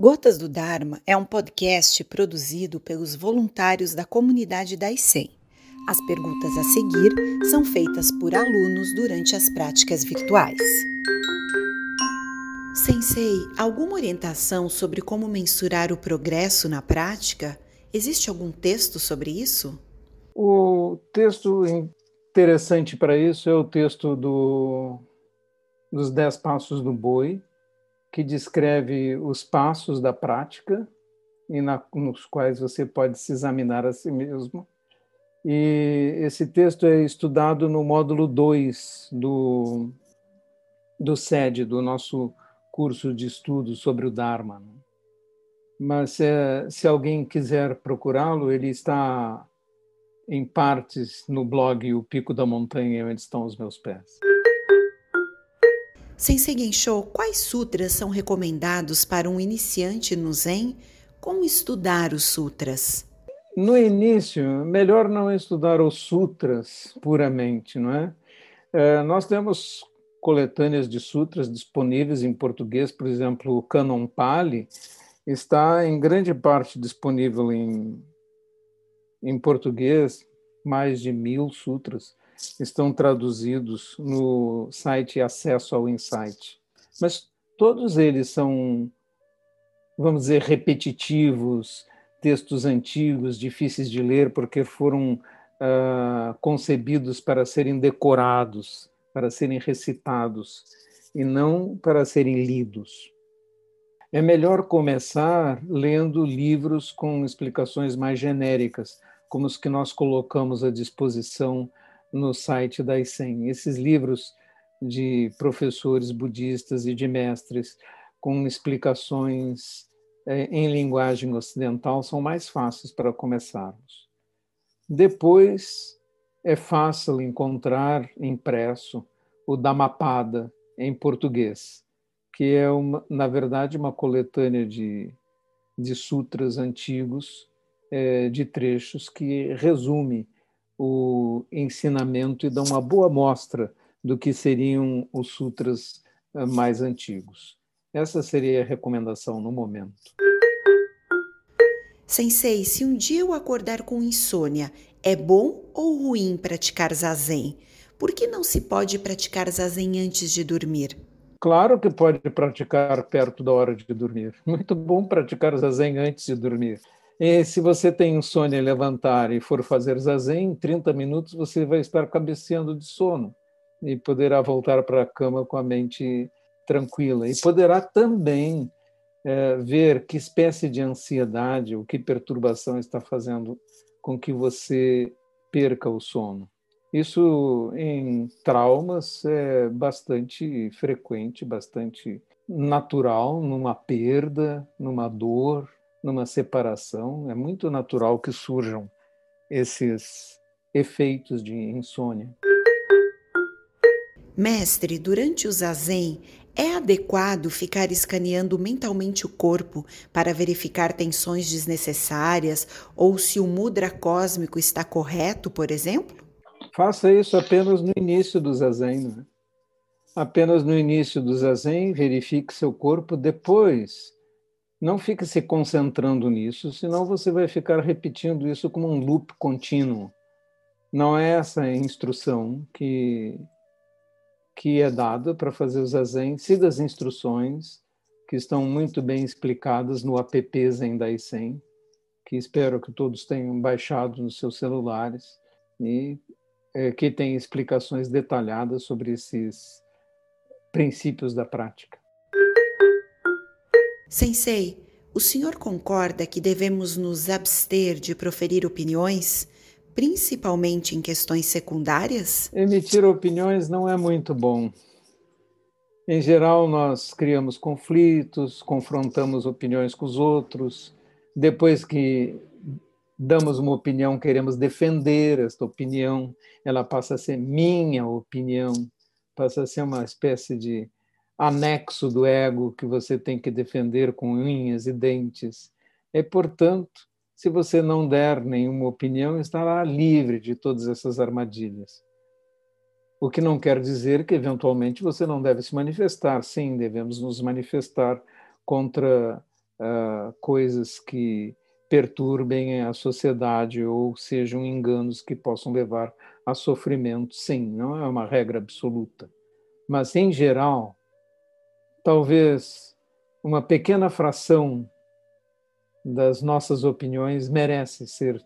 Gotas do Dharma é um podcast produzido pelos voluntários da comunidade da ICEM. As perguntas a seguir são feitas por alunos durante as práticas virtuais. Sensei, alguma orientação sobre como mensurar o progresso na prática? Existe algum texto sobre isso? O texto interessante para isso é o texto do, dos Dez Passos do Boi, que descreve os passos da prática e na, nos quais você pode se examinar a si mesmo. E esse texto é estudado no módulo 2 do, do SED, do nosso curso de estudo sobre o Dharma. Mas se, se alguém quiser procurá-lo, ele está em partes no blog O Pico da Montanha, onde estão os meus pés. Sensei Gensho, quais sutras são recomendados para um iniciante no Zen? Como estudar os sutras? No início, melhor não estudar os sutras puramente, não é? é nós temos coletâneas de sutras disponíveis em português, por exemplo, o Canon Pali está em grande parte disponível em, em português, mais de mil sutras estão traduzidos no site Acesso ao Insight. Mas todos eles são, vamos dizer, repetitivos, textos antigos, difíceis de ler, porque foram uh, concebidos para serem decorados, para serem recitados, e não para serem lidos. É melhor começar lendo livros com explicações mais genéricas, como os que nós colocamos à disposição no site da ICEM. Esses livros de professores budistas e de mestres com explicações é, em linguagem ocidental são mais fáceis para começarmos. Depois, é fácil encontrar impresso o Dhammapada em português, que é, uma, na verdade, uma coletânea de, de sutras antigos, é, de trechos que resume o ensinamento e dão uma boa mostra do que seriam os sutras eh, mais antigos. Essa seria a recomendação no momento. Sensei, se um dia eu acordar com insônia, é bom ou ruim praticar zazen? Por que não se pode praticar zazen antes de dormir? Claro que pode praticar perto da hora de dormir. Muito bom praticar zazen antes de dormir. E se você tem insônia levantar e for fazer zazen, em 30 minutos você vai estar cabeceando de sono e poderá voltar para a cama com a mente tranquila. E poderá também é, ver que espécie de ansiedade ou que perturbação está fazendo com que você perca o sono. Isso em traumas é bastante frequente, bastante natural, numa perda, numa dor, numa separação, é muito natural que surjam esses efeitos de insônia. Mestre, durante o zazen, é adequado ficar escaneando mentalmente o corpo para verificar tensões desnecessárias ou se o mudra cósmico está correto, por exemplo? Faça isso apenas no início do zazen. Né? Apenas no início do zazen, verifique seu corpo. Depois, não fique se concentrando nisso, senão você vai ficar repetindo isso como um loop contínuo. Não é essa a instrução que, que é dada para fazer o zazen. Siga as instruções que estão muito bem explicadas no app Zen Daisen, que espero que todos tenham baixado nos seus celulares e é, que tem explicações detalhadas sobre esses princípios da prática. Sensei, o senhor concorda que devemos nos abster de proferir opiniões, principalmente em questões secundárias? Emitir opiniões não é muito bom. Em geral, nós criamos conflitos, confrontamos opiniões com os outros. Depois que damos uma opinião, queremos defender esta opinião, ela passa a ser minha opinião, passa a ser uma espécie de anexo do ego que você tem que defender com unhas e dentes. É, portanto, se você não der nenhuma opinião, estará livre de todas essas armadilhas. O que não quer dizer que, eventualmente, você não deve se manifestar. Sim, devemos nos manifestar contra uh, coisas que perturbem a sociedade ou sejam enganos que possam levar a sofrimento. Sim, não é uma regra absoluta. Mas, em geral, talvez uma pequena fração das nossas opiniões merece ser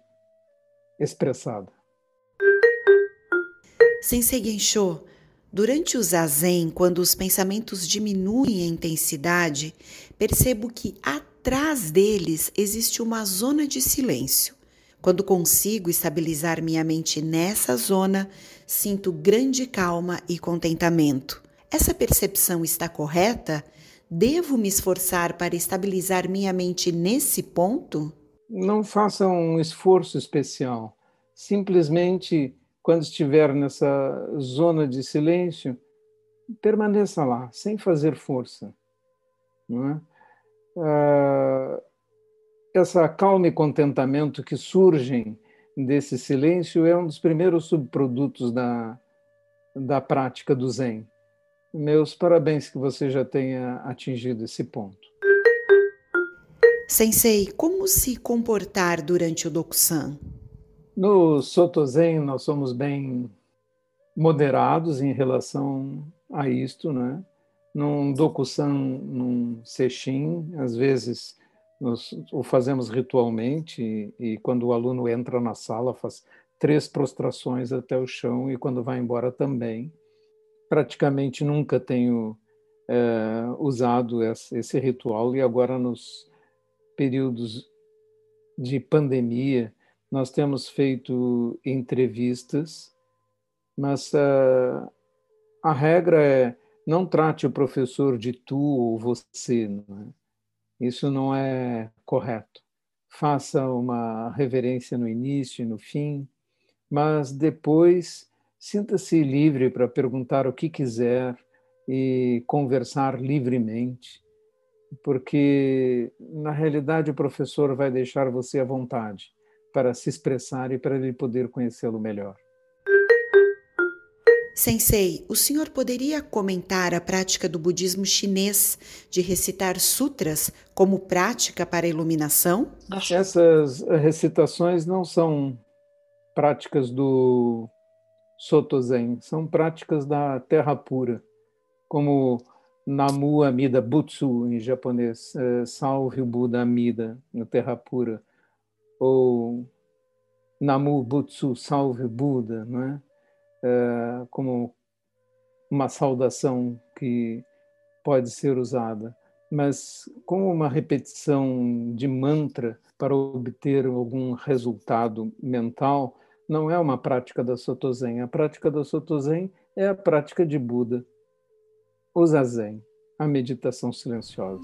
expressada. Sensei Gensho, durante o zazen, quando os pensamentos diminuem em intensidade, percebo que atrás deles existe uma zona de silêncio. Quando consigo estabilizar minha mente nessa zona, sinto grande calma e contentamento. Essa percepção está correta? Devo me esforçar para estabilizar minha mente nesse ponto? Não faça um esforço especial. Simplesmente, quando estiver nessa zona de silêncio, permaneça lá, sem fazer força. É? Ah, essa calma e contentamento que surgem desse silêncio é um dos primeiros subprodutos da, da prática do Zen. Meus parabéns que você já tenha atingido esse ponto. Sensei, como se comportar durante o Dokusan? No Soto Zen, nós somos bem moderados em relação a isto, né? Num Dokusan, num Sesshin, às vezes nós o fazemos ritualmente e, e quando o aluno entra na sala faz três prostrações até o chão e quando vai embora também praticamente nunca tenho é, usado esse ritual e agora nos períodos de pandemia nós temos feito entrevistas, mas uh, a regra é não trate o professor de tu ou você. Não é? Isso não é correto. Faça uma reverência no início e no fim, mas depois Sinta-se livre para perguntar o que quiser e conversar livremente, porque na realidade o professor vai deixar você à vontade para se expressar e para ele poder conhecê-lo melhor. Sensei, o senhor poderia comentar a prática do budismo chinês de recitar sutras como prática para a iluminação? Essas recitações não são práticas do Sotozen, são práticas da terra pura, como Namu Amida Butsu em japonês, é, salve o Buda Amida na terra pura, ou Namu Butsu, salve Buda, não é? é como uma saudação que pode ser usada, mas como uma repetição de mantra para obter algum resultado mental, não é uma prática da Sotozen. A prática da Sotozen é a prática de Buda, o Zazen, a meditação silenciosa.